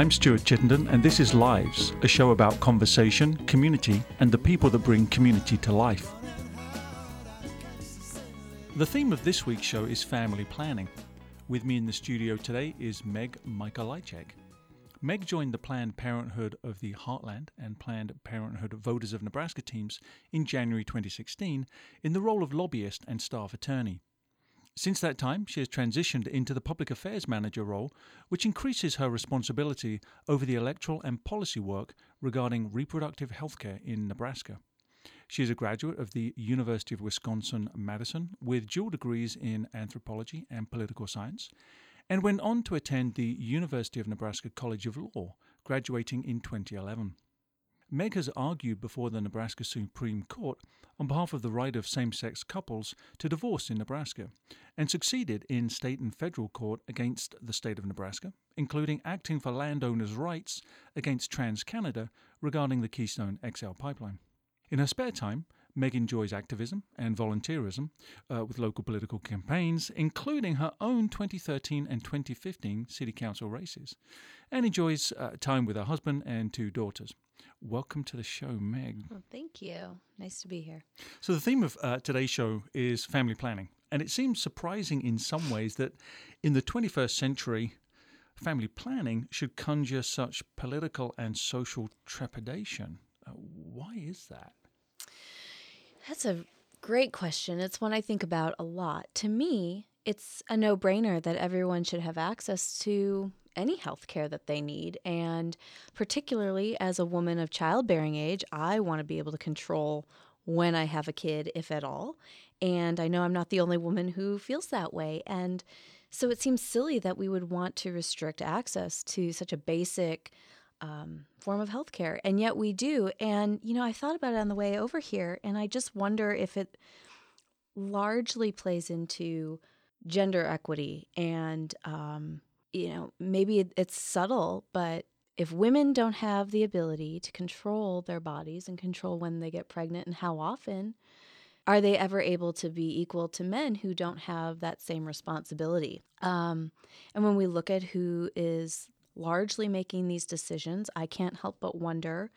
I'm Stuart Chittenden, and this is Lives, a show about conversation, community, and the people that bring community to life. The theme of this week's show is family planning. With me in the studio today is Meg Mikolajczyk. Meg joined the Planned Parenthood of the Heartland and Planned Parenthood Voters of Nebraska teams in January 2016 in the role of lobbyist and staff attorney. Since that time, she has transitioned into the public affairs manager role, which increases her responsibility over the electoral and policy work regarding reproductive health care in Nebraska. She is a graduate of the University of Wisconsin Madison with dual degrees in anthropology and political science, and went on to attend the University of Nebraska College of Law, graduating in 2011. Meg has argued before the Nebraska Supreme Court on behalf of the right of same sex couples to divorce in Nebraska and succeeded in state and federal court against the state of Nebraska, including acting for landowners' rights against TransCanada regarding the Keystone XL pipeline. In her spare time, Meg enjoys activism and volunteerism uh, with local political campaigns, including her own 2013 and 2015 city council races, and enjoys uh, time with her husband and two daughters. Welcome to the show, Meg. Well, thank you. Nice to be here. So, the theme of uh, today's show is family planning. And it seems surprising in some ways that in the 21st century, family planning should conjure such political and social trepidation. Uh, why is that? That's a great question. It's one I think about a lot. To me, it's a no brainer that everyone should have access to any health care that they need. And particularly as a woman of childbearing age, I want to be able to control when I have a kid, if at all. And I know I'm not the only woman who feels that way. And so it seems silly that we would want to restrict access to such a basic um, form of healthcare, and yet we do. And you know, I thought about it on the way over here, and I just wonder if it largely plays into gender equity, and um, you know, maybe it's subtle, but if women don't have the ability to control their bodies and control when they get pregnant and how often, are they ever able to be equal to men who don't have that same responsibility? Um, and when we look at who is largely making these decisions, I can't help but wonder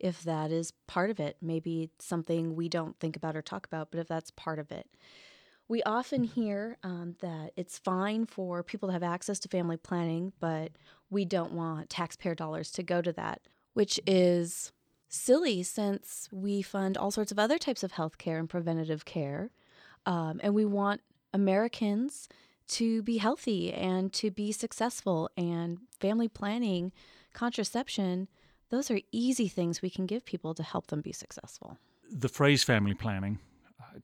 if that is part of it. Maybe something we don't think about or talk about, but if that's part of it. We often hear um, that it's fine for people to have access to family planning, but we don't want taxpayer dollars to go to that, which is silly since we fund all sorts of other types of health care and preventative care. Um, and we want Americans to be healthy and to be successful and family planning, contraception, those are easy things we can give people to help them be successful. The phrase family planning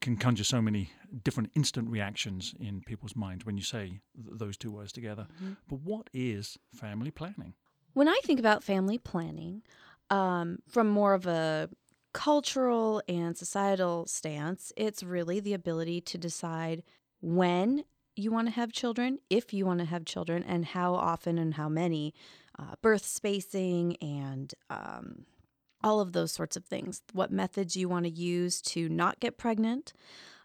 can conjure so many different instant reactions in people's minds when you say th- those two words together. Mm-hmm. But what is family planning? When I think about family planning, um, from more of a cultural and societal stance, it's really the ability to decide when you want to have children, if you want to have children, and how often and how many, uh, birth spacing, and um, all of those sorts of things. What methods you want to use to not get pregnant,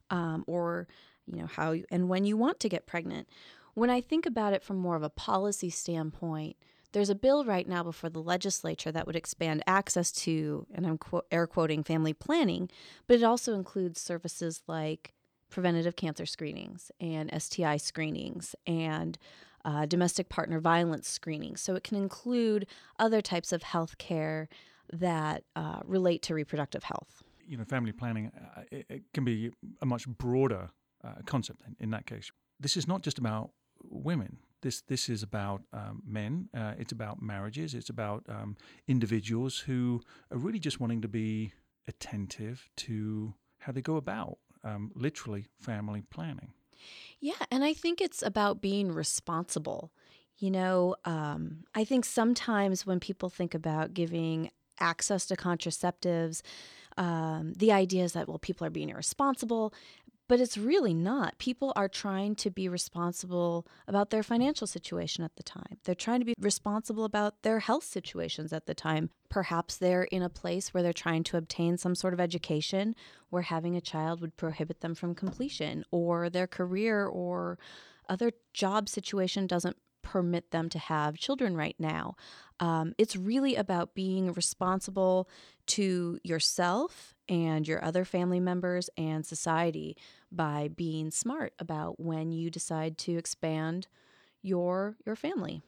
um, or you know how you, and when you want to get pregnant. When I think about it from more of a policy standpoint, there's a bill right now before the legislature that would expand access to, and I'm air quoting, family planning, but it also includes services like preventative cancer screenings and STI screenings and uh, domestic partner violence screenings. So it can include other types of health care that uh, relate to reproductive health. You know, family planning uh, it, it, can be a much broader uh, concept in, in, that case. This is not just about women. This this is about um, men. Uh, it's about marriages. It's about um, individuals who are really just wanting to be attentive to how they go about um, literally family planning. Yeah, and I think it's about being responsible. You know, um, I think sometimes when people think about giving access to contraceptives, um, the idea is that, well, people are being irresponsible. But it's really not. People are trying to be responsible about their financial situation at the time. They're trying to be responsible about their health situations at the time. Perhaps they're in a place where they're trying to obtain some sort of education where having a child would prohibit them from completion, or their career or other job situation doesn't permit them to have children right now. Um, it's really about being responsible to yourself and your other family members and society by being smart about when you decide to expand your your family.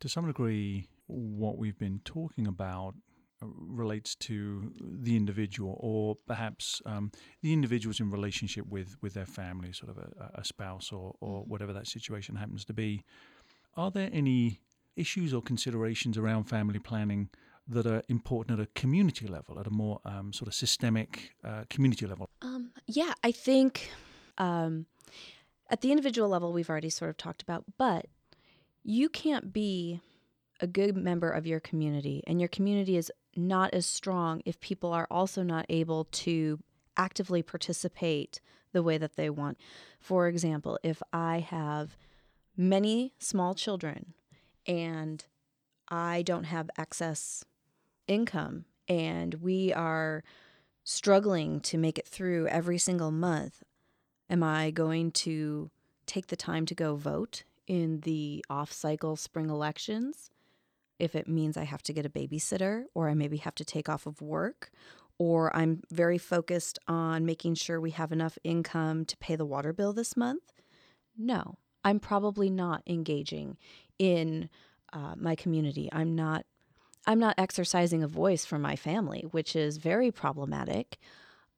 To some degree, what we've been talking about uh, relates to the individual, or perhaps um, the individuals in relationship with with their family, sort of a, a spouse or or mm-hmm. whatever that situation happens to be. Are there any issues or considerations around family planning that are important at a community level, at a more um, sort of systemic uh, community level? Um, yeah, I think um, at the individual level, we've already sort of talked about, but you can't be a good member of your community, and your community is not as strong if people are also not able to actively participate the way that they want. For example, if I have many small children and I don't have excess income and we are struggling to make it through every single month, am I going to take the time to go vote in the off cycle spring elections? If it means I have to get a babysitter or I maybe have to take off of work or I'm very focused on making sure we have enough income to pay the water bill this month? No, I'm probably not engaging in uh, my community. I'm not I'm not exercising a voice for my family, which is very problematic.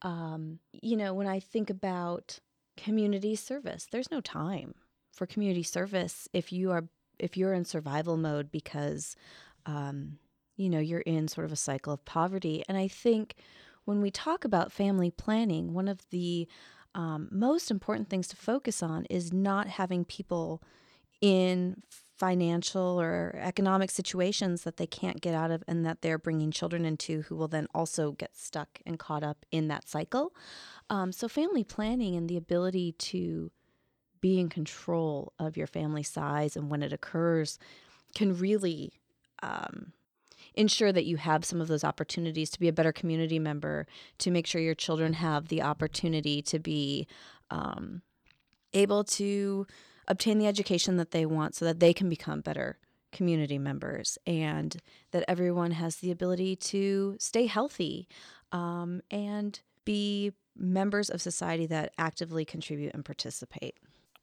Um, you know, when I think about community service, there's no time for community service if you are if you're in survival mode because um, you know you're in sort of a cycle of poverty. And I think when we talk about family planning, one of the um, most important things to focus on is not having people in financial or economic situations that they can't get out of and that they're bringing children into who will then also get stuck and caught up in that cycle. Um, so, family planning and the ability to be in control of your family size and when it occurs can really um, ensure that you have some of those opportunities to be a better community member, to make sure your children have the opportunity to be um, able to obtain the education that they want so that they can become better community members and that everyone has the ability to stay healthy um, and be members of society that actively contribute and participate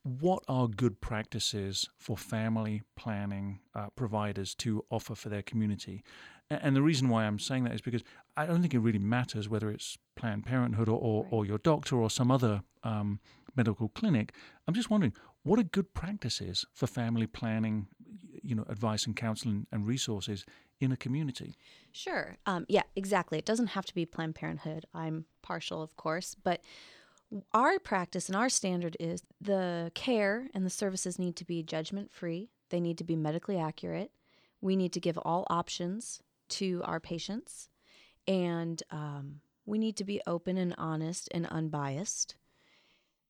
what are good practices for family planning uh, providers to offer for their community? And the reason why I'm saying that is because I don't think it really matters whether it's Planned Parenthood or, or, or your doctor or some other um, medical clinic. I'm just wondering what are good practices for family planning, you know, advice and counseling and resources in a community? Sure. Um, yeah, exactly. It doesn't have to be Planned Parenthood. I'm partial, of course, but our practice and our standard is the care and the services need to be judgment free, they need to be medically accurate. We need to give all options to our patients, and um, we need to be open and honest and unbiased.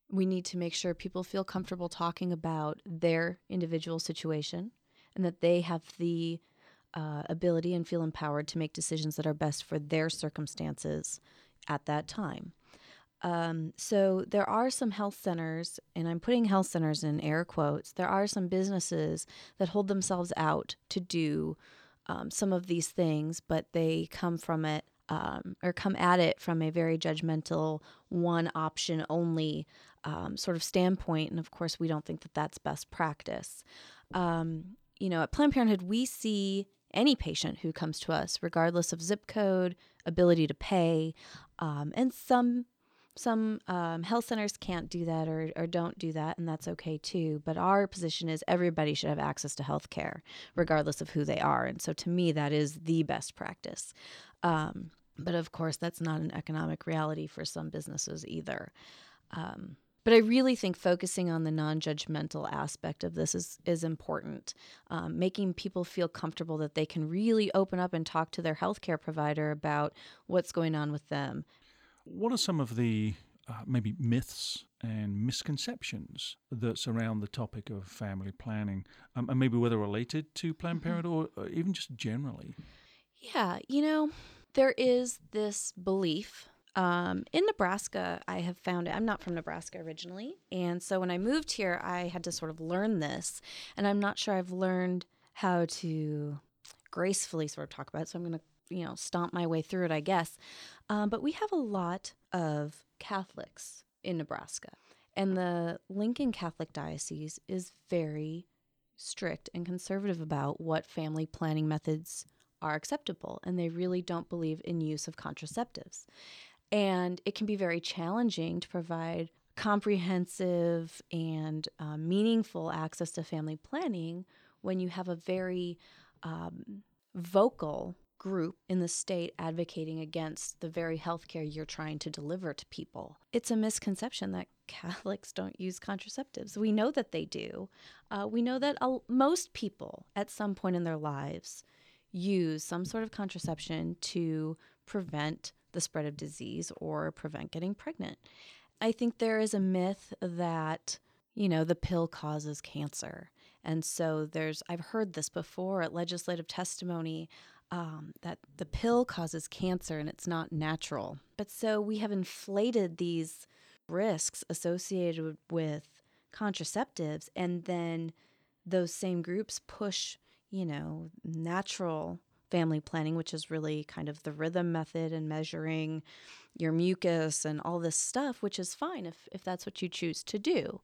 We need to make sure people feel comfortable talking about their individual situation and that they have the uh, ability and feel empowered to make decisions that are best for their circumstances at that time. Um, so there are some health centers, and I'm putting health centers in air quotes. There are some businesses that hold themselves out to do um, some of these things, but they come from it um, or come at it from a very judgmental, one option only um, sort of standpoint. And of course, we don't think that that's best practice. Um, you know, at Planned Parenthood, we see any patient who comes to us, regardless of zip code, ability to pay, um, and some some um, health centers can't do that or, or don't do that, and that's okay too. But our position is everybody should have access to health care, regardless of who they are. And so to me, that is the best practice. Um, but of course, that's not an economic reality for some businesses either. Um, but I really think focusing on the non-judgmental aspect of this is is important. Um, making people feel comfortable that they can really open up and talk to their healthcare provider about what's going on with them, what are some of the uh, maybe myths and misconceptions that surround the topic of family planning, um, and maybe whether related to Planned mm-hmm. Parenthood or, or even just generally? Yeah, you know, there is this belief Um, in Nebraska, I have found it. I'm not from Nebraska originally. And so when I moved here, I had to sort of learn this. And I'm not sure I've learned how to gracefully sort of talk about it. So I'm going to, you know, stomp my way through it, I guess. Um, but we have a lot of Catholics in Nebraska. And the Lincoln Catholic Diocese is very strict and conservative about what family planning methods are acceptable. And they really don't believe in use of contraceptives. And it can be very challenging to provide comprehensive and uh, meaningful access to family planning when you have a very um, vocal group in the state advocating against the very health care you're trying to deliver to people. It's a misconception that Catholics don't use contraceptives. We know that they do. Uh, we know that most people at some point in their lives use some sort of contraception to prevent the spread of disease or prevent getting pregnant. I think there is a myth that, you know, the pill causes cancer. And so there's, I've heard this before at legislative testimony um, that the pill causes cancer and it's not natural. But so we have inflated these risks associated with contraceptives, and then those same groups push, you know, natural family planning, which is really kind of the rhythm method and measuring your mucus and all this stuff, which is fine if, if that's what you choose to do.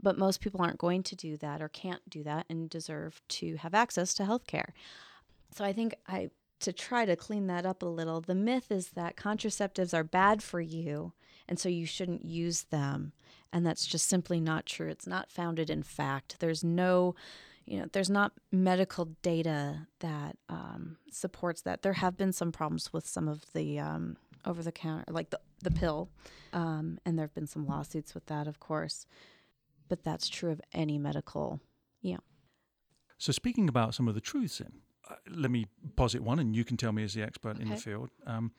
But most people aren't going to do that or can't do that and deserve to have access to health care. So I think I to try to clean that up a little, the myth is that contraceptives are bad for you and so you shouldn't use them. And that's just simply not true. It's not founded in fact. There's no you know, there's not medical data that um, supports that. There have been some problems with some of the um, over the counter, like the, the pill, um, and there have been some lawsuits with that, of course. But that's true of any medical, yeah. So, speaking about some of the truths in, let me posit one, and you can tell me as the expert okay. in the field. Um,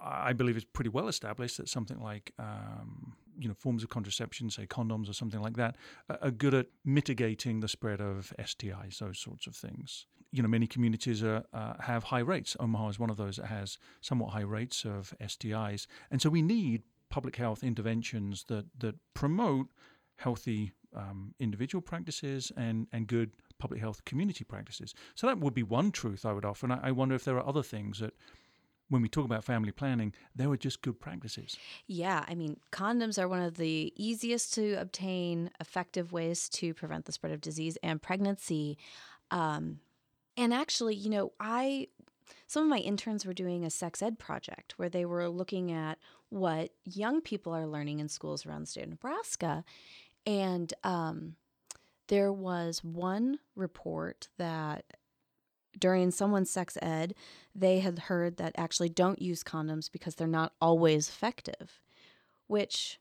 I believe it's pretty well established that something like um, you know forms of contraception, say condoms or something like that, are good at mitigating the spread of STIs, those sorts of things. You know, many communities are, uh, have high rates. Omaha is one of those that has somewhat high rates of STIs, and so we need public health interventions that that promote healthy um, individual practices and and good public health community practices. So that would be one truth I would offer. And I, I wonder if there are other things that when we talk about family planning, they were just good practices. Yeah, I mean, condoms are one of the easiest to obtain, effective ways to prevent the spread of disease and pregnancy. Um, and actually, you know, I some of my interns were doing a sex ed project where they were looking at what young people are learning in schools around the state of Nebraska, and um, there was one report that during someone's sex ed, they had heard that actually don't use condoms because they're not always effective, which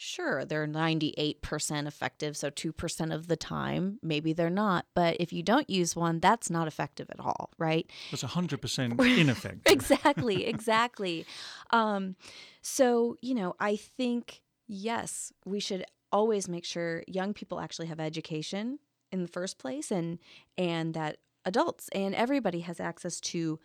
sure, they're 98% effective, so 2% of the time, maybe they're not. But if you don't use one, that's not effective at all, right? That's 100% ineffective. exactly, exactly. Um, so, you know, I think, yes, we should always make sure young people actually have education in the first place and and that adults and everybody has access to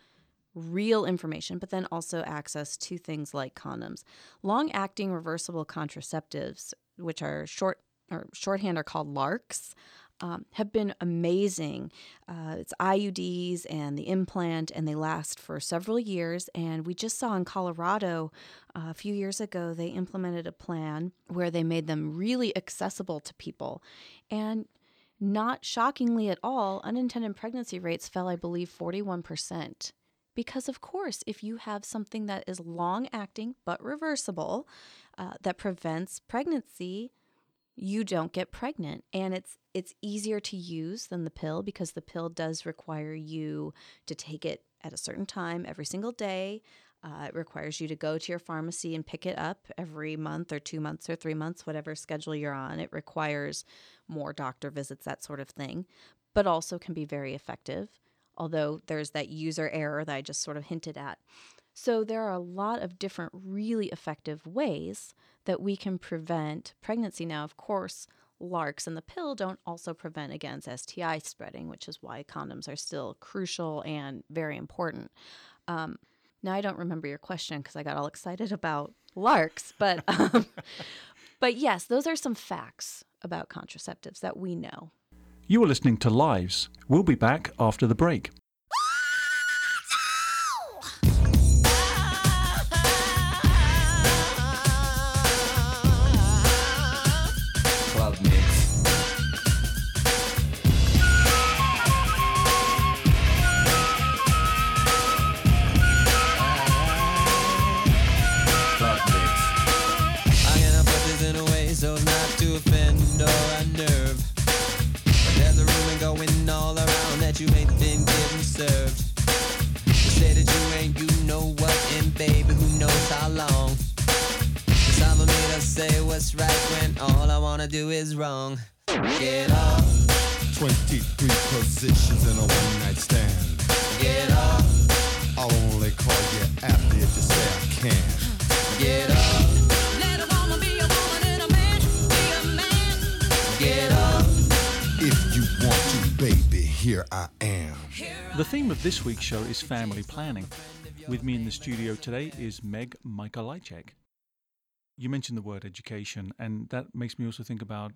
real information, but then also access to things like condoms. Long acting reversible contraceptives, which are short or shorthand are called LARCs, um, have been amazing. Uh, it's IUDs and the implant, and they last for several years. And we just saw in Colorado uh, a few years ago, they implemented a plan where they made them really accessible to people. And not shockingly at all, unintended pregnancy rates fell, I believe, 41%. Because, of course, if you have something that is long acting but reversible uh, that prevents pregnancy, you don't get pregnant and it's it's easier to use than the pill because the pill does require you to take it at a certain time every single day uh, it requires you to go to your pharmacy and pick it up every month or two months or three months, whatever schedule you're on. It requires more doctor visits, that sort of thing, but also can be very effective, although there's that user error that I just sort of hinted at. So, there are a lot of different really effective ways that we can prevent pregnancy. Now, of course, LARCs and the pill don't also prevent against STI spreading, which is why condoms are still crucial and very important. Um, Now I don't remember your question because I got all excited about LARCs, but um, but yes, those are some facts about contraceptives that we know. You are listening to Lives. We'll be back after the break. Week's show is family planning. With me in the studio today is Meg Mikolajczyk. You mentioned the word education, and that makes me also think about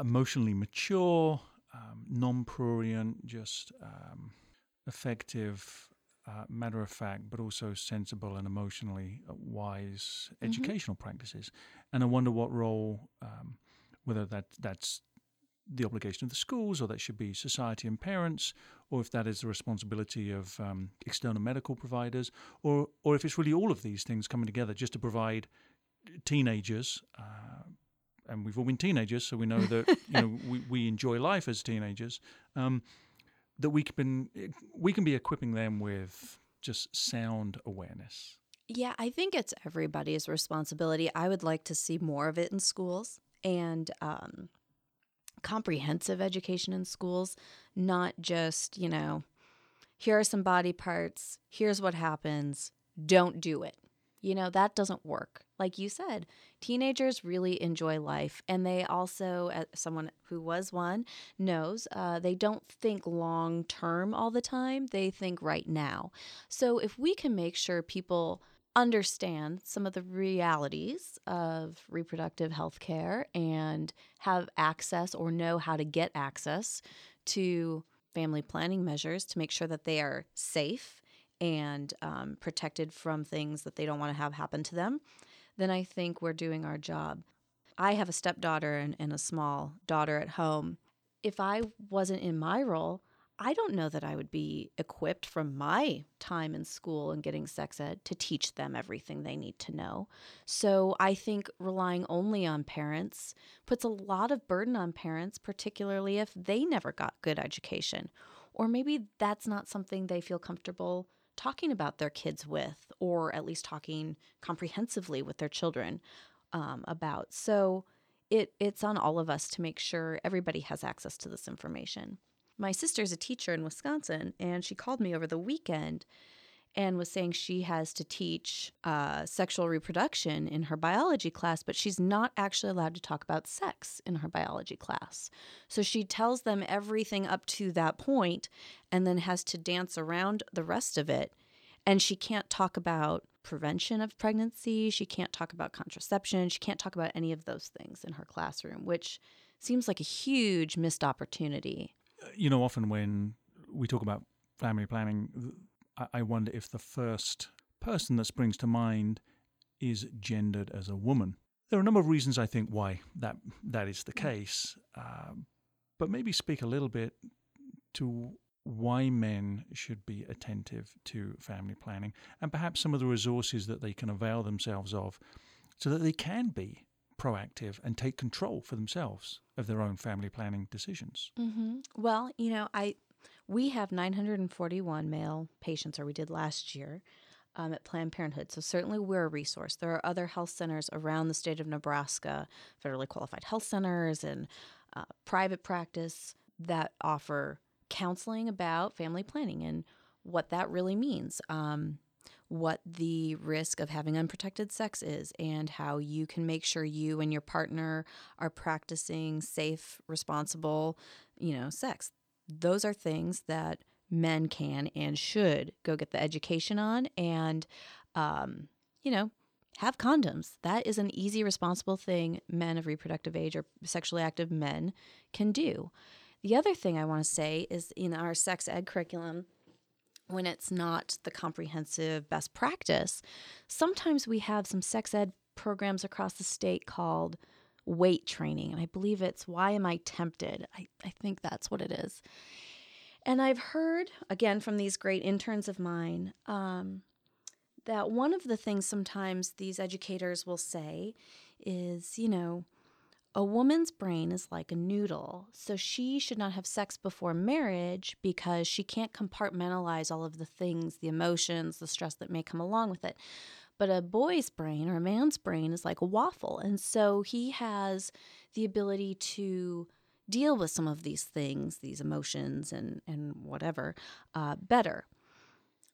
emotionally mature, um, non prurient, just um, effective, uh, matter of fact, but also sensible and emotionally uh, wise educational practices. And I wonder what role, um, whether that that's the obligation of the schools, or that should be society and parents, or if that is the responsibility of um, external medical providers, or or if it's really all of these things coming together just to provide teenagers. Uh, and we've all been teenagers, so we know that you know we, we enjoy life as teenagers. Um, that we can we can be equipping them with just sound awareness. Yeah, I think it's everybody's responsibility. I would like to see more of it in schools and um, comprehensive education in schools, not just, you know, here are some body parts, here's what happens, don't do it. You know, that doesn't work. Like you said, teenagers really enjoy life. And they also, as someone who was one knows, uh, they don't think long term all the time. They think right now. So if we can make sure people understand some of the realities of reproductive health care and have access or know how to get access to family planning measures to make sure that they are safe and um, protected from things that they don't want to have happen to them, then I think we're doing our job. I have a stepdaughter and, and a small daughter at home. If I wasn't in my role, I don't know that I would be equipped from my time in school and getting sex ed to teach them everything they need to know. So I think relying only on parents puts a lot of burden on parents, particularly if they never got good education. Or maybe that's not something they feel comfortable talking about their kids with, or at least talking comprehensively with their children um, about. So it, it's on all of us to make sure everybody has access to this information. My sister's a teacher in Wisconsin, and she called me over the weekend and was saying she has to teach uh, sexual reproduction in her biology class, but she's not actually allowed to talk about sex in her biology class. So she tells them everything up to that point and then has to dance around the rest of it. And she can't talk about prevention of pregnancy. She can't talk about contraception. She can't talk about any of those things in her classroom, which seems like a huge missed opportunity. You know, often when we talk about family planning, I- wonder if the first person that springs to mind is gendered as a woman. There are a number of reasons I think why that that is the case, um, but maybe speak a little bit to why men should be attentive to family planning and perhaps some of the resources that they can avail themselves of so that they can be proactive and take control for themselves of their own family planning decisions. hmm Well, you know, I we have 941 male patients, or we did last year, um, at Planned Parenthood. So certainly we're a resource. There are other health centers around the state of Nebraska, federally qualified health centers and uh, private practice that offer counseling about family planning and what that really means. Um, what the risk of having unprotected sex is and how you can make sure you and your partner are practicing safe, responsible, you know, sex. Those are things that men can and should go get the education on and, um, you know, have condoms. That is an easy, responsible thing men of reproductive age or sexually active men can do. The other thing I want to say is in our sex ed curriculum, when it's not the comprehensive best practice, sometimes we have some sex ed programs across the state called WAIT Training. And I believe it's Why Am I Tempted? I, I think that's what it is. And I've heard, again, from these great interns of mine, um, that one of the things sometimes these educators will say is, you know, a woman's brain is like a noodle, so she should not have sex before marriage because she can't compartmentalize all of the things, the emotions, the stress that may come along with it. But a boy's brain or a man's brain is like a waffle, and so he has the ability to deal with some of these things, these emotions, and and whatever, uh, better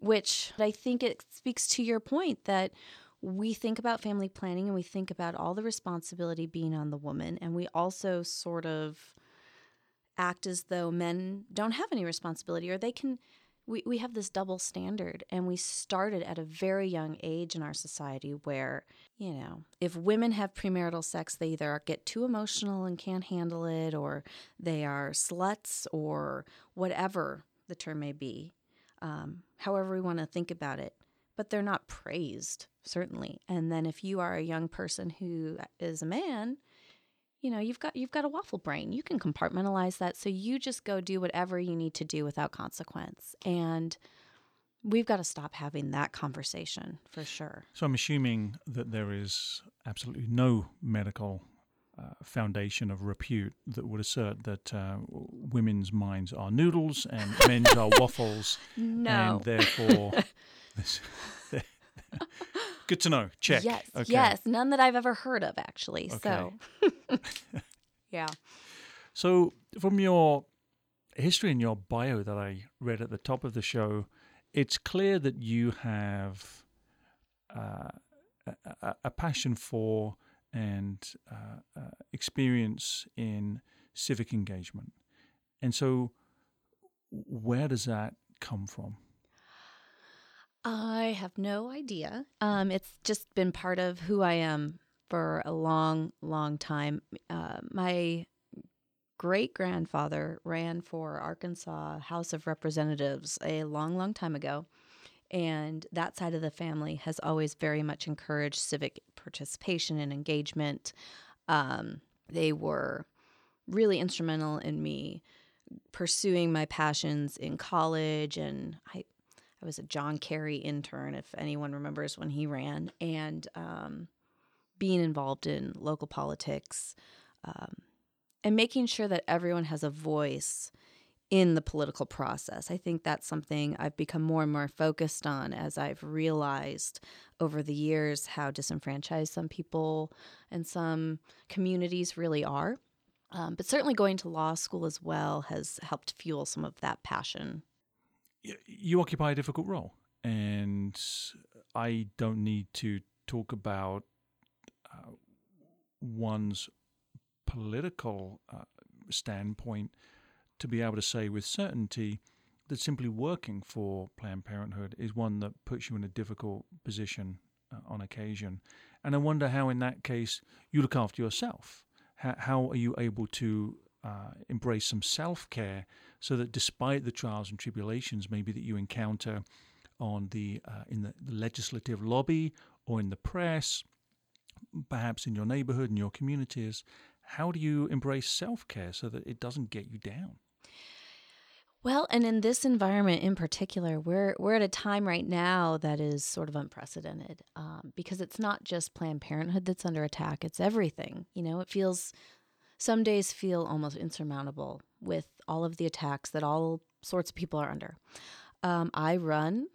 which I think it speaks to your point that we think about family planning and we think about all the responsibility being on the woman, and we also sort of act as though men don't have any responsibility or they can. We, we have this double standard, and we started at a very young age in our society where, you know, if women have premarital sex, they either get too emotional and can't handle it, or they are sluts, or whatever the term may be um, however we want to think about it. But they're not praised, certainly. And then if you are a young person who is a man, you know you've got you've got a waffle brain. You can compartmentalize that, so you just go do whatever you need to do without consequence. And we've got to stop having that conversation for sure. So I'm assuming that there is absolutely no medical uh, foundation of repute that would assert that uh, women's minds are noodles and men's are waffles, No. and therefore, this, good to know. Check. Yes, Okay. yes, none that I've ever heard of actually. So, yeah. So, from your history and your bio that I read at the top of the show, it's clear that you have uh, a, a- a passion for and uh, uh, experience in civic engagement. And so, where does that come from? I have no idea. Um, it's just been part of who I am for a long, long time. Uh, my great grandfather ran for Arkansas House of Representatives a long, long time ago. And that side of the family has always very much encouraged civic participation and engagement. Um, they were really instrumental in me pursuing my passions in college and I I was a John Kerry intern, if anyone remembers when he ran, and um, being involved in local politics um, and making sure that everyone has a voice in the political process. I think that's something I've become more and more focused on as I've realized over the years how disenfranchised some people and some communities really are. Um, but certainly going to law school as well has helped fuel some of that passion. You occupy a difficult role, and I don't need to talk about uh, one's political uh, standpoint to be able to say with certainty that simply working for Planned Parenthood is one that puts you in a difficult position uh, on occasion. And I wonder how, in that case, you look after yourself. How, how are you able to uh, embrace some self care so that despite the trials and tribulations maybe that you encounter on the uh, in the, legislative lobby or in the press, perhaps in your neighborhood and your communities, how do you embrace self care so that it doesn't get you down? Well, and in this environment in particular, we're we're at a time right now that is sort of unprecedented um, because it's not just Planned Parenthood that's under attack; it's everything. You know, it feels some days feel almost insurmountable with all of the attacks that all sorts of people are under. Um, I run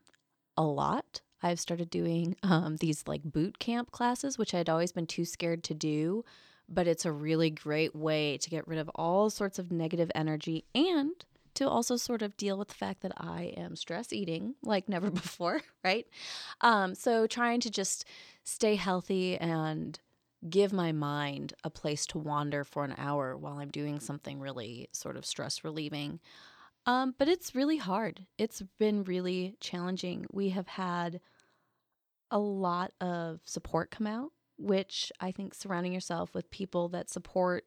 a lot. I've started doing um, these like boot camp classes, which I'd always been too scared to do, but it's a really great way to get rid of all sorts of negative energy and to also sort of deal with the fact that I am stress eating like never before, right? Um, so trying to just stay healthy and give my mind a place to wander for an hour while I'm doing something really sort of stress relieving. Um, but it's really hard. It's been really challenging. We have had a lot of support come out, which I think surrounding yourself with people that support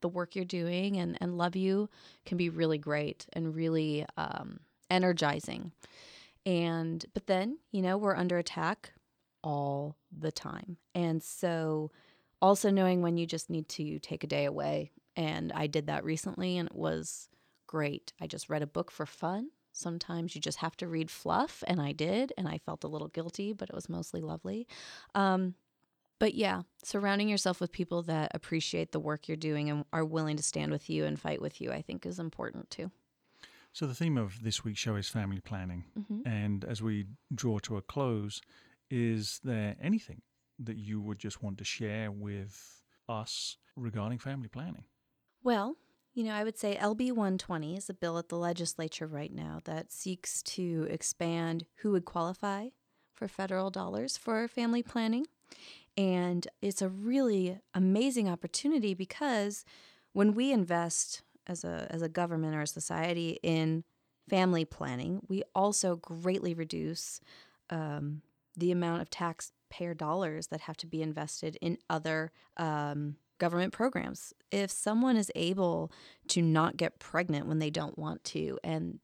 the work you're doing and, and love you can be really great and really um, energizing. And, but then, you know, we're under attack all the time. And so, also knowing when you just need to take a day away. And I did that recently and it was great. I just read a book for fun. Sometimes you just have to read fluff, and I did, and I felt a little guilty, but it was mostly lovely. Um, but yeah, surrounding yourself with people that appreciate the work you're doing and are willing to stand with you and fight with you, I think is important too. So, the theme of this week's show is family planning. Mhm. And as we draw to a close, is there anything that you would just want to share with us regarding family planning? Well, you know, I would say LB 120 is a bill at the legislature right now that seeks to expand who would qualify for federal dollars for family planning. And it's a really amazing opportunity because when we invest as a, as a government or a society in family planning, we also greatly reduce um, the amount of taxpayer dollars that have to be invested in other um, government programs. If someone is able to not get pregnant when they don't want to and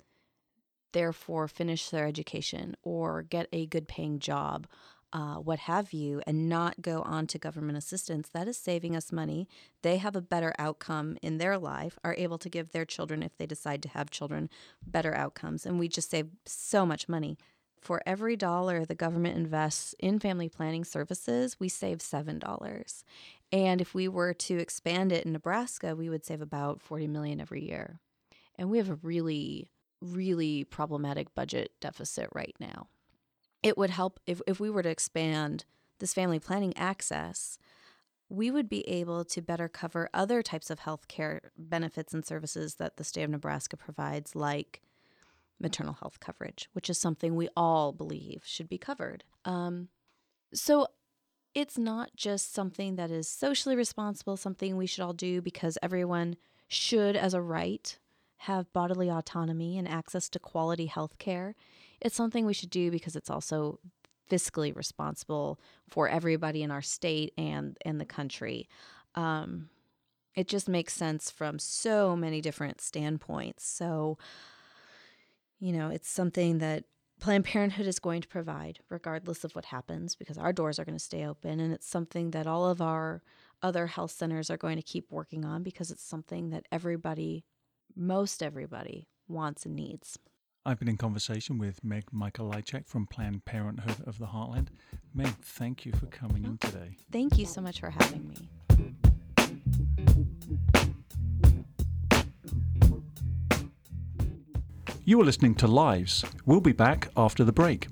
therefore finish their education or get a good paying job, uh, what have you, and not go on to government assistance, that is saving us money. They have a better outcome in their life, are able to give their children, if they decide to have children, better outcomes. And we just save so much money. For every dollar the government invests in family planning services, we save $7. And if we were to expand it in Nebraska, we would save about 40 million every year. And we have a really, really problematic budget deficit right now. It would help if, if we were to expand this family planning access, we would be able to better cover other types of health care benefits and services that the state of Nebraska provides, like maternal health coverage, which is something we all believe should be covered. Um, so it's not just something that is socially responsible, something we should all do because everyone should, as a right, have bodily autonomy and access to quality health care. It's something we should do because it's also fiscally responsible for everybody in our state and and the country. Um, it just makes sense from so many different standpoints. So, you know, it's something that Planned Parenthood is going to provide, regardless of what happens, because our doors are going to stay open. And it's something that all of our other health centers are going to keep working on because it's something that everybody, most everybody, wants and needs. I've been in conversation with Meg Mikolajczyk from Planned Parenthood of the Heartland. Meg, thank you for coming in today. Thank you so much for having me. You are listening to Lives. We'll be back after the break.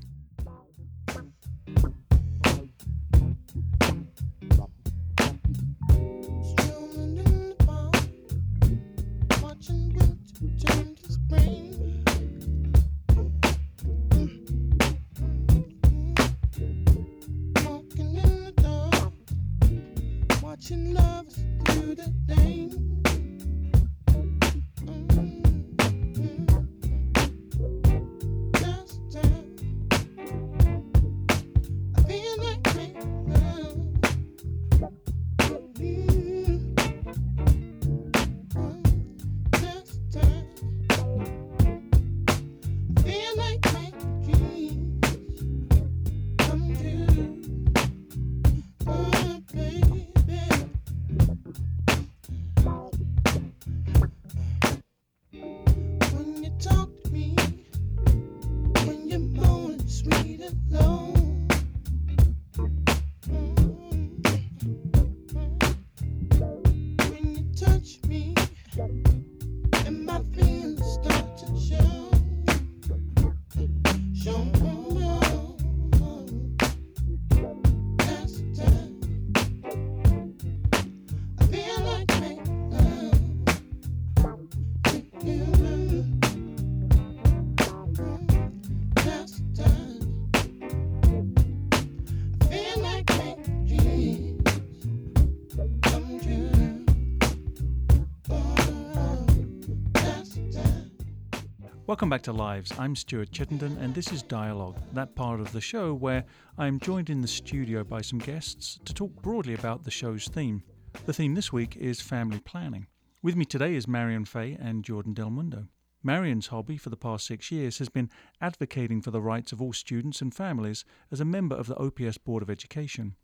Welcome back to Lives. I'm Stuart Chittenden, and this is Dialogue, that part of the show where I'm joined in the studio by some guests to talk broadly about the show's theme. The theme this week is family planning. With me today is Marian Fey and Jordan Del Mundo. Marian's hobby for the past six years has been advocating for the rights of all students and families as a member of the OPS Board of Education.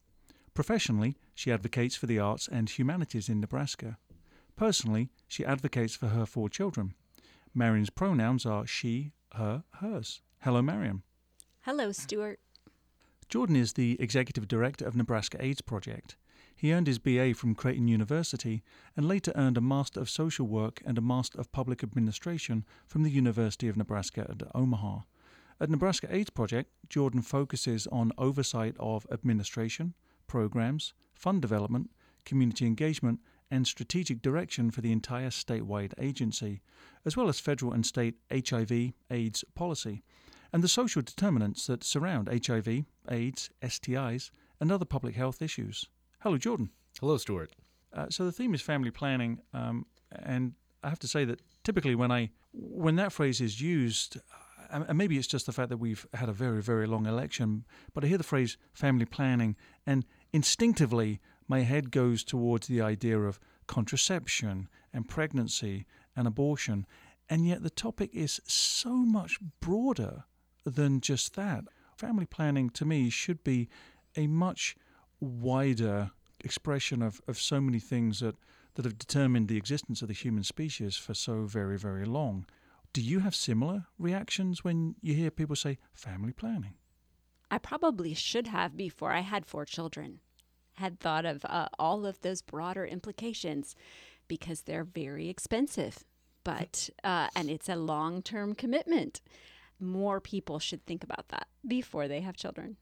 Professionally, she advocates for the arts and humanities in Nebraska. Personally, she advocates for her four children. Marian's pronouns are she, her, hers. Hello, Marian. Hello, Stuart. Jordan is the executive director of Nebraska AIDS Project. He earned his BA from Creighton University and later earned a Master of Social Work and a Master of Public Administration from the University of Nebraska at Omaha. At Nebraska AIDS Project, Jordan focuses on oversight of administration, programs, fund development, community engagement, and strategic direction for the entire statewide agency, as well as federal and state HIV AIDS policy, and the social determinants that surround HIV, AIDS, STIs, and other public health issues. Hello, Jordan. Hello, Stuart. Uh, so the theme is family planning, um, and I have to say that typically when I when that phrase is used, and maybe it's just the fact that we've had a very very long election, but I hear the phrase family planning, and instinctively my head goes towards the idea of contraception and pregnancy and abortion, and yet the topic is so much broader than just that. Family planning to me should be a much wider expression of, of so many things that, that have determined the existence of the human species for so very, very long. Do you have similar reactions when you hear people say family planning? I probably should have before I had four children. Had thought of uh, all of those broader implications because they're very expensive, but uh, and it's a long-term commitment. More people should think about that before they have children.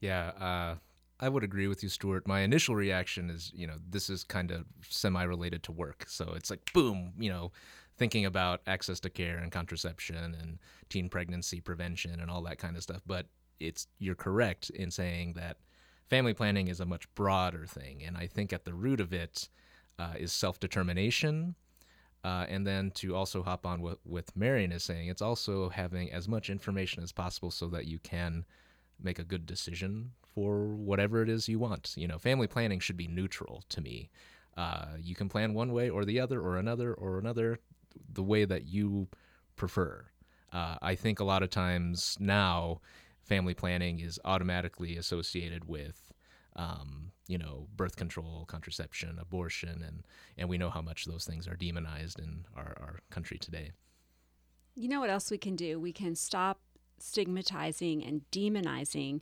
Yeah, uh, I would agree with you, Stuart. My initial reaction is, you know, this is kind of semi related to work. So it's like, boom, you know, thinking about access to care and contraception and teen pregnancy prevention and all that kind of stuff. But it's you're correct in saying that family planning is a much broader thing. And I think at the root of it uh, is self determination. Uh, and then to also hop on what with Marian is saying, it's also having as much information as possible so that you can make a good decision for whatever it is you want. You know, family planning should be neutral to me. Uh, you can plan one way or the other, or another, or another, the way that you prefer. Uh, I think a lot of times now, family planning is automatically associated with, um, you know, birth control, contraception, abortion, and and we know how much those things are demonized in our, our country today. You know what else we can do? We can stop stigmatizing and demonizing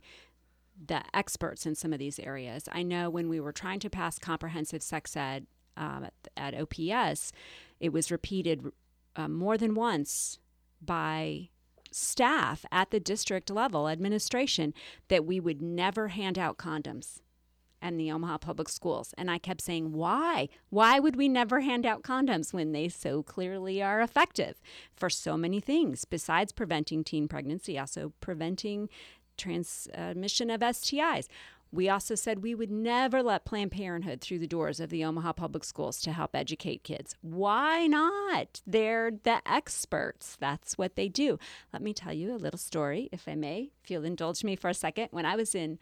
the experts in some of these areas. I know when we were trying to pass comprehensive sex ed um, at, at, OPS, it was repeated uh, more than once by staff at the district level, administration, that we would never hand out condoms in the Omaha Public Schools. And I kept saying, why? Why would we never hand out condoms when they so clearly are effective for so many things besides preventing teen pregnancy, also preventing transmission of STIs? We also said we would never let Planned Parenthood through the doors of the Omaha Public Schools to help educate kids. Why not? They're the experts. That's what they do. Let me tell you a little story, if I may, if you'll indulge me for a second. When I was in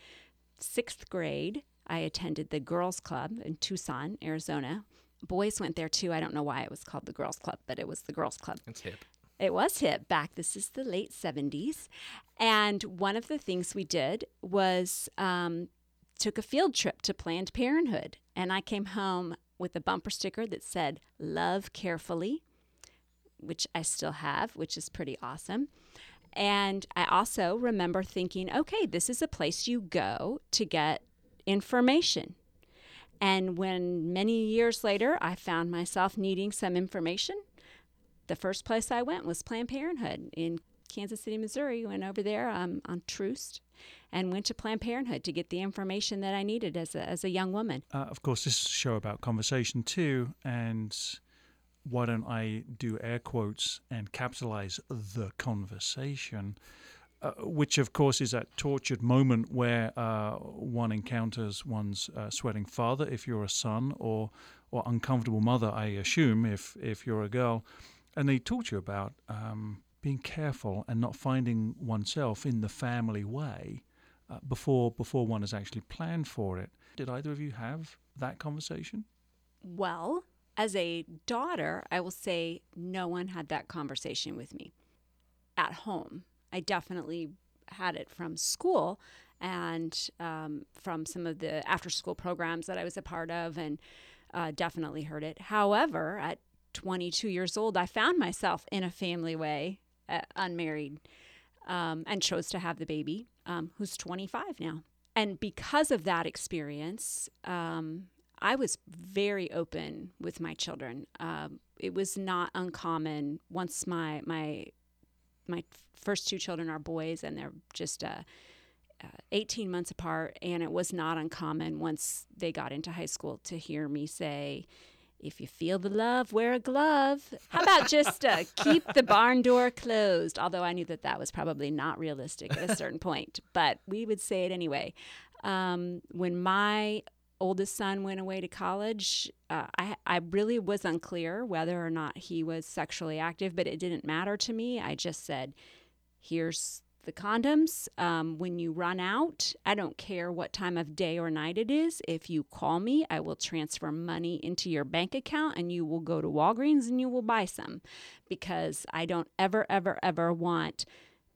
sixth grade, I attended the Girls Club in Tucson, Arizona. Boys went there too. I don't know why it was called the Girls Club, but it was the Girls Club. It's hip. It was hip back. This is the late 70s. And one of the things we did was um, took a field trip to Planned Parenthood. And I came home with a bumper sticker that said, Love carefully, which I still have, which is pretty awesome. And I also remember thinking, okay, this is a place you go to get information. And when many years later I found myself needing some information, the first place I went was Planned Parenthood in Kansas City, Missouri. Went over there um, on Troost and went to Planned Parenthood to get the information that I needed as a, as a young woman. Uh, of course, this is a show about conversation too, and why don't I do air quotes and capitalize the conversation? Uh, which, of course, is that tortured moment where uh, one encounters one's uh, sweating father if you're a son, or or uncomfortable mother, I assume, if if you're a girl, and they talk to you about um, being careful and not finding oneself in the family way uh, before before one has actually planned for it. Did either of you have that conversation? Well, as a daughter, I will say no one had that conversation with me at home. I definitely had it from school and um, from some of the after school programs that I was a part of, and uh, definitely heard it. However, at 22 years old, I found myself in a family way, uh, unmarried, um, and chose to have the baby, um, who's 25 now. And because of that experience, um, I was very open with my children. Um, it was not uncommon once my my my first two children are boys, and they're just uh, uh, 18 months apart. And it was not uncommon once they got into high school to hear me say, if you feel the love, wear a glove. How about just uh, keep the barn door closed? Although I knew that that was probably not realistic at a certain point, but we would say it anyway. Um, when my oldest son went away to college, uh, I, I really was unclear whether or not he was sexually active, but it didn't matter to me. I just said, here's the condoms. Um, when you run out, I don't care what time of day or night it is. If you call me, I will transfer money into your bank account and you will go to Walgreens and you will buy some because I don't ever, ever, ever want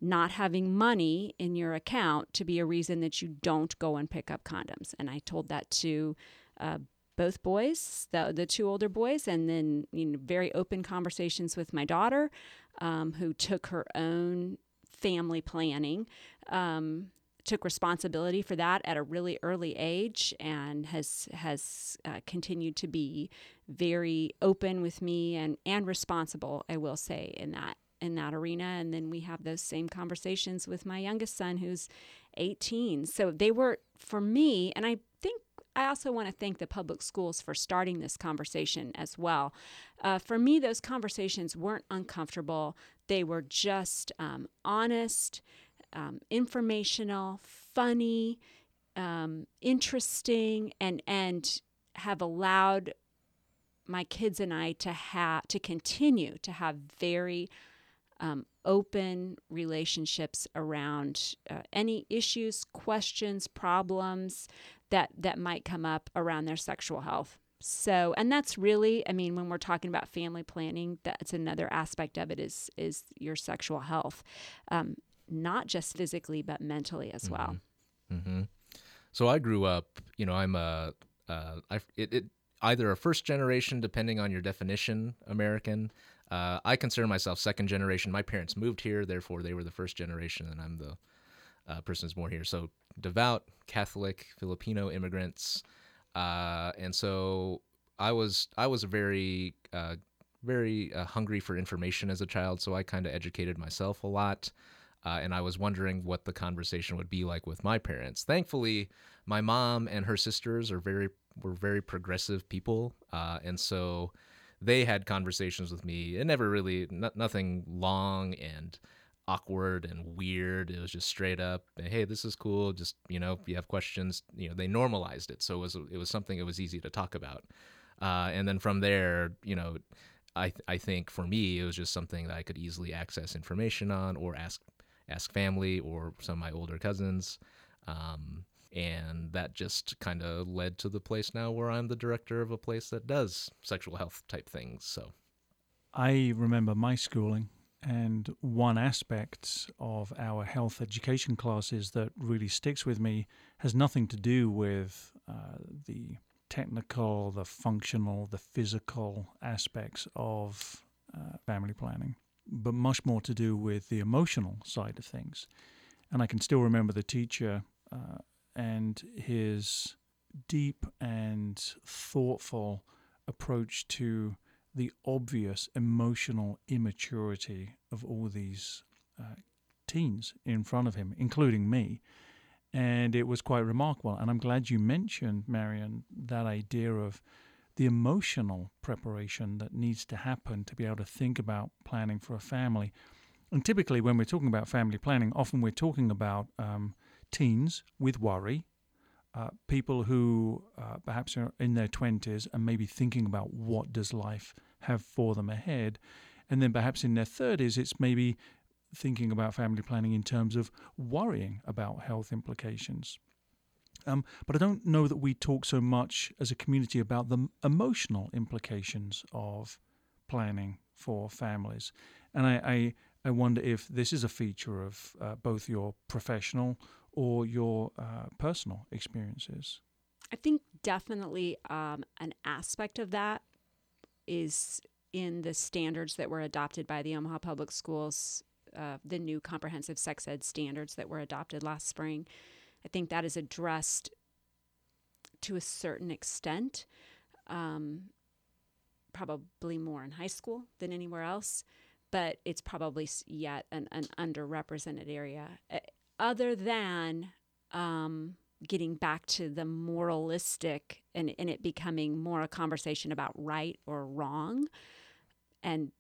not having money in your account to be a reason that you don't go and pick up condoms. And I told that to uh, both boys, the the two older boys, and then you know very open conversations with my daughter, um, who took her own family planning. Um, took responsibility for that at a really early age and has has uh, continued to be very open with me and and responsible I will say in that in that arena. And then we have those same conversations with my youngest son who's 18 so they were for me and i think i also want to thank the public schools for starting this conversation as well. Uh, for me those conversations weren't uncomfortable they were just um, honest um, informational funny um, interesting and and have allowed my kids and I to have to continue to have very um, open relationships around uh, any issues, questions, problems that that might come up around their sexual health. So, and that's really, I mean, when we're talking about family planning, that's another aspect of it is is your sexual health, um, not just physically but mentally as well. hmm So I grew up, you know, I'm a, uh, I, it, it, either a first generation, depending on your definition, American. Uh, I consider myself second generation. My parents moved here, therefore they were the first generation, and I'm the uh, person who's more here. So devout Catholic Filipino immigrants, uh, and so I was I was very uh, very uh, hungry for information as a child. So I kind of educated myself a lot. Uh, and I was wondering what the conversation would be like with my parents. Thankfully, my mom and her sisters are very were very progressive people, uh, and so they had conversations with me. It never really no, nothing long and awkward and weird. It was just straight up, hey, this is cool. Just you know, if you have questions, you know, they normalized it, so it was it was something that was easy to talk about. Uh, and then from there, you know, I I think for me it was just something that I could easily access information on or ask ask family or some of my older cousins. Um, and that just kind of led to the place now where I'm the director of a place that does sexual health type things. So I remember my schooling, and one aspect of our health education classes that really sticks with me has nothing to do with uh, the technical, the functional, the physical aspects of uh, family planning, but much more to do with the emotional side of things. And I can still remember the teacher uh, and his deep and thoughtful approach to the obvious emotional immaturity of all these uh, teens in front of him, including me. And it was quite remarkable. And I'm glad you mentioned, Marian, that idea of the emotional preparation that needs to happen to be able to think about planning for a family. And typically, when we're talking about family planning, often we're talking about um, teens with worry, uh, people who uh, perhaps are in their 20s and maybe thinking about what does life have for them ahead. And then perhaps in their 30s, it's maybe thinking about family planning in terms of worrying about health implications. Um, but I don't know that we talk so much as a community about the emotional implications of planning for families. And I, I, I wonder if this is a feature of uh, both your professional or your uh, personal experiences. I think definitely um, an aspect of that is in the standards that were adopted by the Omaha Public Schools, uh, the new comprehensive sex ed standards that were adopted last spring. I think that is addressed to a certain extent, um, probably more in high school than anywhere else, but it's probably yet an, an underrepresented area. Other than um, getting back to the moralistic and, and it becoming more a conversation about right or wrong and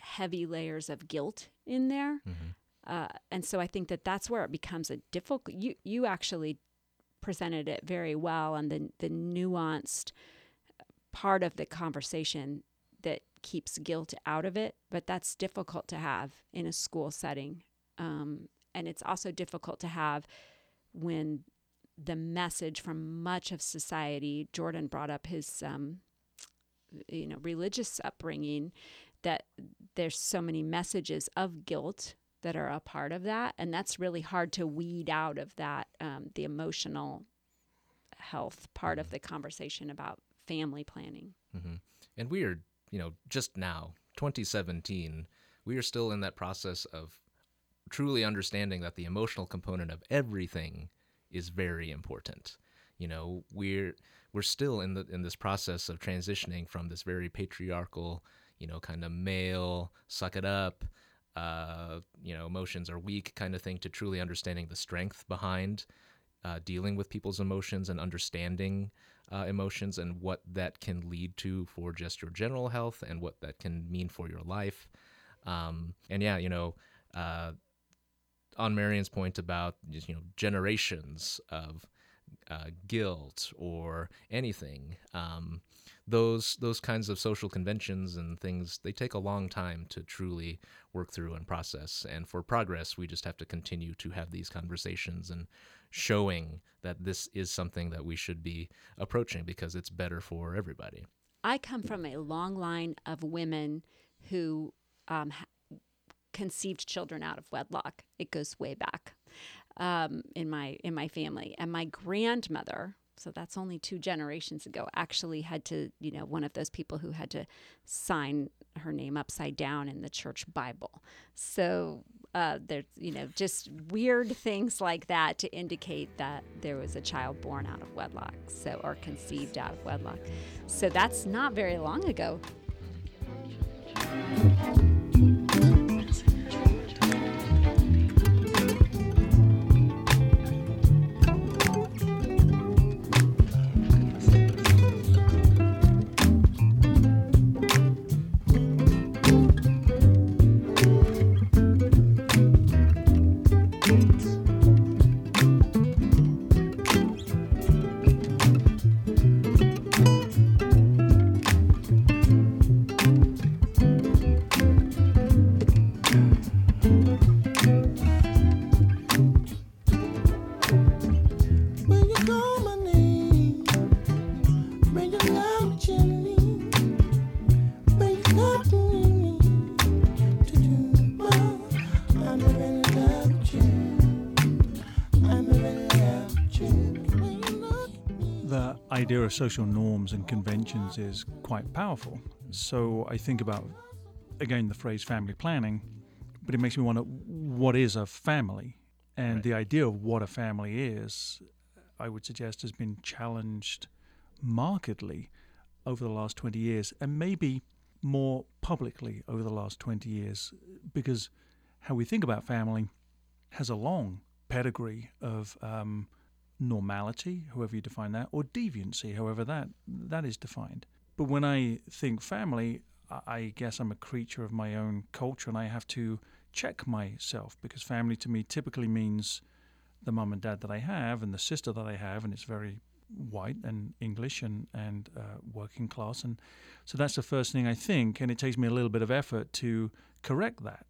heavy layers of guilt in there. Uh, and so I think that that's where it becomes a difficult. You you actually presented it very well and the the nuanced part of the conversation that keeps guilt out of it. But that's difficult to have in a school setting, um, and it's also difficult to have when the message from much of society. Jordan brought up his. Um, you know religious upbringing that there's so many messages of guilt that are a part of that and that's really hard to weed out of that um, the emotional health part of the conversation about family planning hmm And we are, you know, just now, 2017, we are still in that process of truly understanding that the emotional component of everything is very important. You know, we're we're still in the in this process of transitioning from this very patriarchal, you know, kind of male, suck it up, uh, you know, emotions are weak kind of thing to truly understanding the strength behind uh, dealing with people's emotions and understanding uh, emotions and what that can lead to for just your general health and what that can mean for your life. Um, and yeah, you know, uh, on Marian's point about you know generations of uh, guilt or anything, um, those those kinds of social conventions and things they take a long time to truly work through and process. And for progress, we just have to continue to have these conversations and showing that this is something that we should be approaching because it's better for everybody. i come from a long line of women who um, conceived children out of wedlock. It goes way back um, in my in my family. And my grandmother so that's only two generations ago actually had to you know one of those people who had to sign her name upside down in the church bible. So uh, there's you know just weird things like that to indicate that there was a child born out of wedlock so or conceived out of wedlock. So that's not very long ago of social norms and conventions is quite powerful. So I think about, again, the phrase family planning, but it makes me wonder what is a family? And Right. the idea of what a family is, I would suggest, has been challenged markedly over the last 20 years and maybe more publicly over the last 20 years because how we think about family has a long pedigree of um, normality, however you define that, or deviancy, however that that is defined. But when I think family, I- guess I'm a creature of my own culture, and I have to check myself because family to me typically means the mum and dad that I have and the sister that I have, and it's very white and English and and uh, working class, and so that's the first thing I think, and it takes me a little bit of effort to correct that.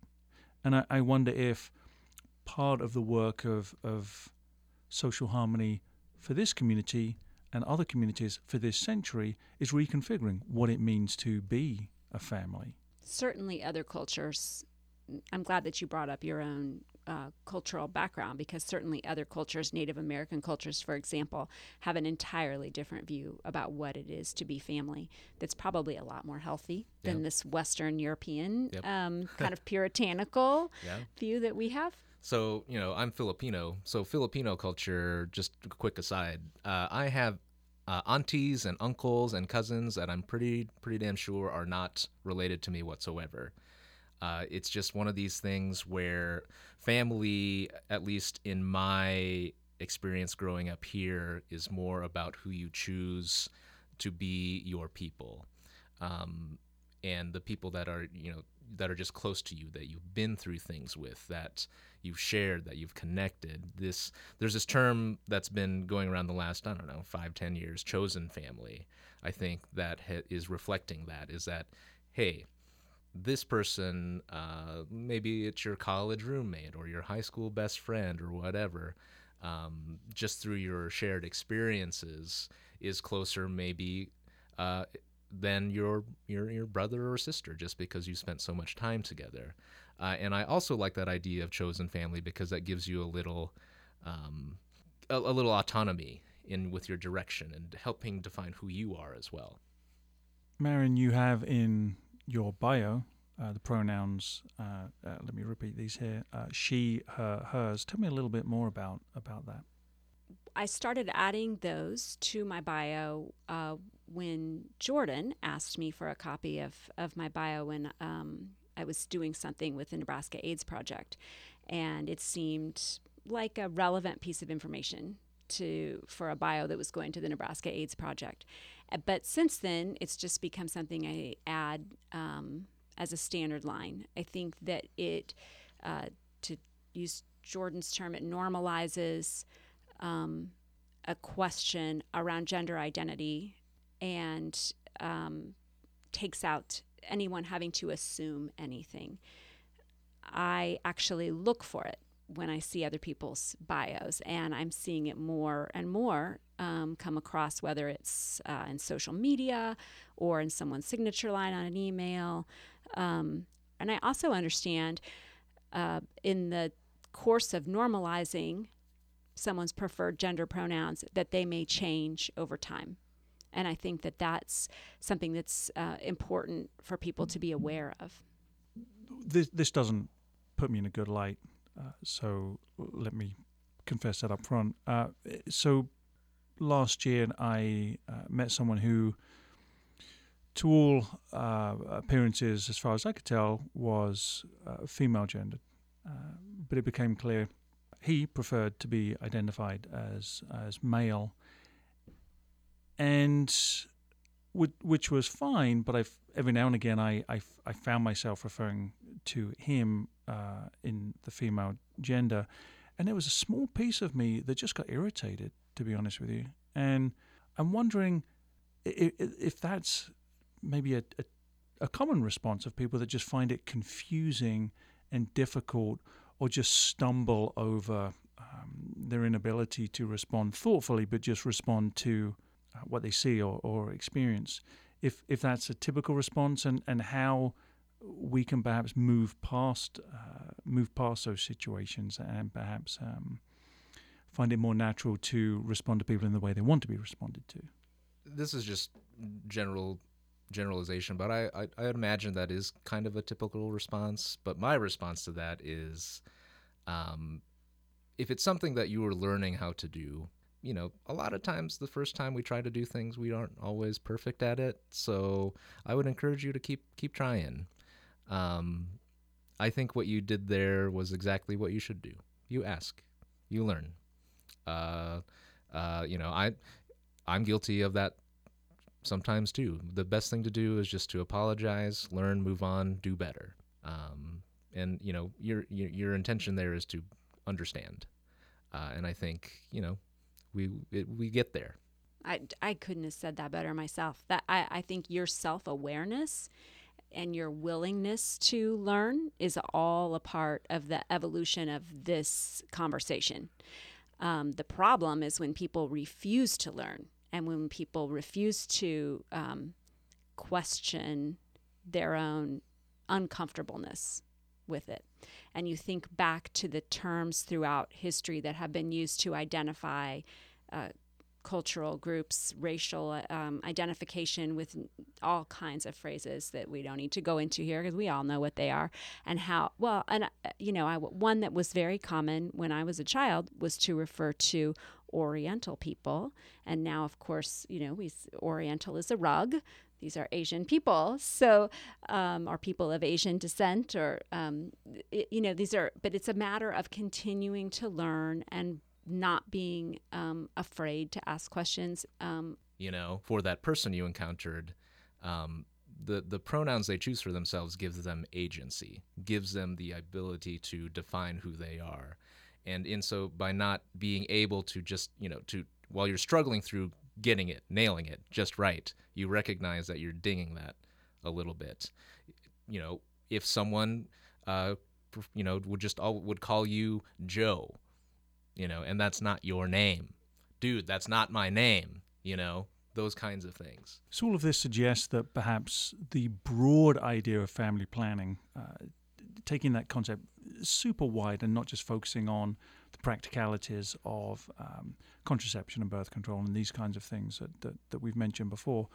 And I, I wonder if part of the work of, of social harmony for this community and other communities for this century is reconfiguring what it means to be a family. certainly other cultures i'm glad that you brought up your own uh, cultural background because certainly other cultures native american cultures for example have an entirely different view about what it is to be family that's probably a lot more healthy than Yep. this western european Yep. um, kind of puritanical Yeah. view that we have So, you know, I'm Filipino. So, Filipino culture, just a quick aside, uh, I have uh, aunties and uncles and cousins that I'm pretty, pretty damn sure are not related to me whatsoever. Uh, it's just one of these things where family, at least in my experience growing up here, is more about who you choose to be your people. Um, and the people that are, you know, that are just close to you, that you've been through things with, that you've shared, that you've connected. This there's this term that's been going around the last I don't know five ten years, chosen family. I think that ha- is reflecting that is that hey, this person uh, maybe it's your college roommate or your high school best friend or whatever. Um, just through your shared experiences is closer maybe uh, than your your your brother or sister just because you spent so much time together. Uh, and I also like that idea of chosen family because that gives you a little um, a, a little autonomy in with your direction and helping define who you are as well. Marian, you have in your bio uh, the pronouns. Uh, uh, let me repeat these here: uh, she, her, hers. Tell me a little bit more about about that. I started adding those to my bio uh, when Jordan asked me for a copy of, of my bio when um, I was doing something with the Nebraska AIDS Project. And it seemed like a relevant piece of information to for a bio that was going to the Nebraska AIDS Project. Uh, But since then, it's just become something I add um, as a standard line. I think that it, uh, to use Jordan's term, it normalizes um, a question around gender identity and um, takes out anyone having to assume anything. I actually look for it when I see other people's bios, and I'm seeing it more and more um, come across, whether it's uh, in social media or in someone's signature line on an email. Um, and I also understand uh, in the course of normalizing someone's preferred gender pronouns that they may change over time. And I think that that's something that's uh, important for people to be aware of. This this doesn't put me in a good light, uh, so let me confess that up front. Uh, so last year, I uh, met someone who, to all uh, appearances, as far as I could tell, was uh, female gendered, but it became clear he preferred to be identified as as male, and which, was fine. But I every now and again I, I, I found myself referring to him uh, in the female gender, and there was a small piece of me that just got irritated. To be honest with you, and I'm wondering if, if that's maybe a, a a common response of people that just find it confusing and difficult or just stumble over um, their inability to respond thoughtfully, but just respond to what they see or, or experience. If if that's a typical response, and, and how we can perhaps move past uh, move past those situations and perhaps um, find it more natural to respond to people in the way they want to be responded to. This is just general generalization, but I, I I imagine that is kind of a typical response. But my response to that is, um, if it's something that you are learning how to do, you know, a lot of times the first time we try to do things, we aren't always perfect at it. So I would encourage you to keep keep trying. Um, I think what you did there was exactly what you should do. You ask, you learn. Uh, uh, you know, I I'm guilty of that sometimes too. The best thing to do is just to apologize, learn, move on, do better. Um, and you know, your, your your intention there is to understand. Uh, and I think you know, we it, we get there. I, I couldn't have said that better myself. That I, I think your self awareness and your willingness to learn is all a part of the evolution of this conversation. Um, the problem is when people refuse to learn and when people refuse to um, question their own uncomfortableness with it. And you think back to the terms throughout history that have been used to identify uh, cultural groups, racial um, identification with all kinds of phrases that we don't need to go into here because we all know what they are and how well and uh, you know I, one that was very common when I was a child was to refer to Oriental people and now of course you know we Oriental is a rug these are Asian people, so um, are people of Asian descent, or um, you know, these are. But it's a matter of continuing to learn and not being um, afraid to ask questions. Um, you know, for that person you encountered, um, the the pronouns they choose for themselves gives them agency, gives them the ability to define who they are, and in so by not being able to just you know to while you're struggling through getting it, nailing it just right, you recognize that you're dinging that a little bit. You know, if someone, uh, you know, would just all would call you Joe, you know, and that's not your name, dude. That's not my name. You know, those kinds of things. So all of this suggests that perhaps the broad idea of family planning, uh, taking that concept super wide and not just focusing on the practicalities of um, contraception and birth control and these kinds of things that, that, that we've mentioned before,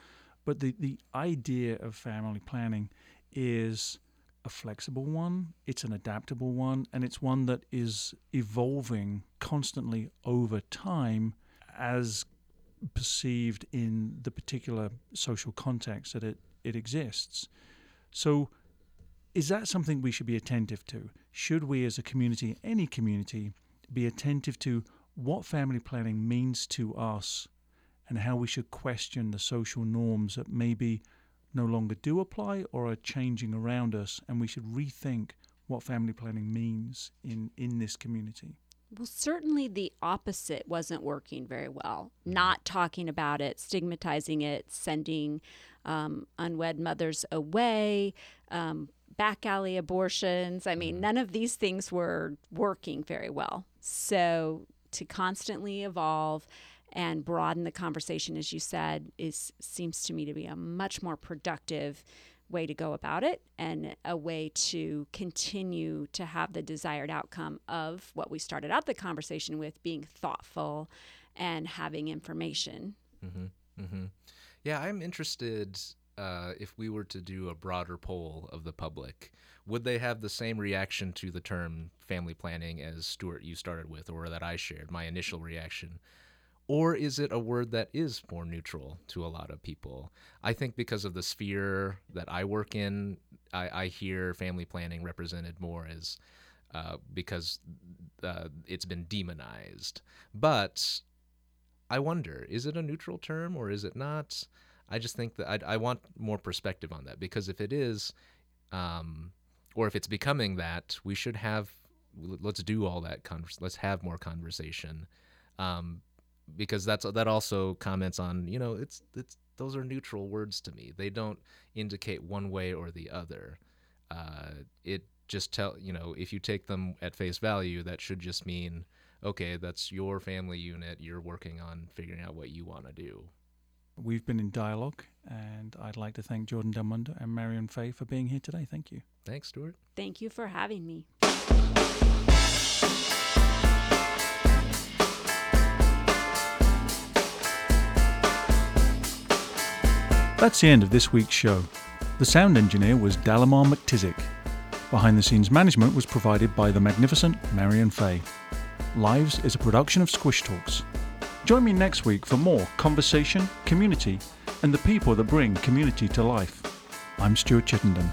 but the, the idea of family planning is a flexible one, it's an adaptable one, and it's one that is evolving constantly over time as perceived in the particular social context that it, it exists. So, is that something we should be attentive to? Should we, as a community, any community, be attentive to what family planning means to us and how we should question the social norms that maybe no longer do apply or are changing around us, and we should rethink what family planning means in, in this community? Well, certainly the opposite wasn't working very well. Not talking about it, stigmatizing it, sending um, unwed mothers away, um, back alley abortions. I mean, none of these things were working very well. So to constantly evolve and broaden the conversation, as you said, is seems to me to be a much more productive way to go about it and a way to continue to have the desired outcome of what we started out the conversation with being thoughtful and having information. Mm-hmm. Mm-hmm. Yeah, I'm interested uh, if we were to do a broader poll of the public. Would they have the same reaction to the term family planning as Stuart you started with, or that I shared, my initial reaction? Or is it a word that is more neutral to a lot of people? I think because of the sphere that I work in, I, I hear family planning represented more as uh, because uh, it's been demonized. But I wonder, is it a neutral term or is it not? I just think that I, I want more perspective on that because if it is, um, or if it's becoming that, we should have. Let's do all that. Converse, let's have more conversation, um, because that's that also comments on you know it's it's those are neutral words to me. They don't indicate one way or the other. Uh, it just tell you know if you take them at face value, that should just mean okay, that's your family unit. You're working on figuring out what you want to do. We've been in dialogue, and I'd like to thank Jordan Delmundo and Marian Fey for being here today. Thank you. Thanks, Stuart. Thank you for having me. That's the end of this week's show. The sound engineer was Dalamar McTizik. Behind the scenes management was provided by the magnificent Marion Fay. Lives is a production of Squish Talks. Join me next week for more conversation, community, and the people that bring community to life. I'm Stuart Chittenden.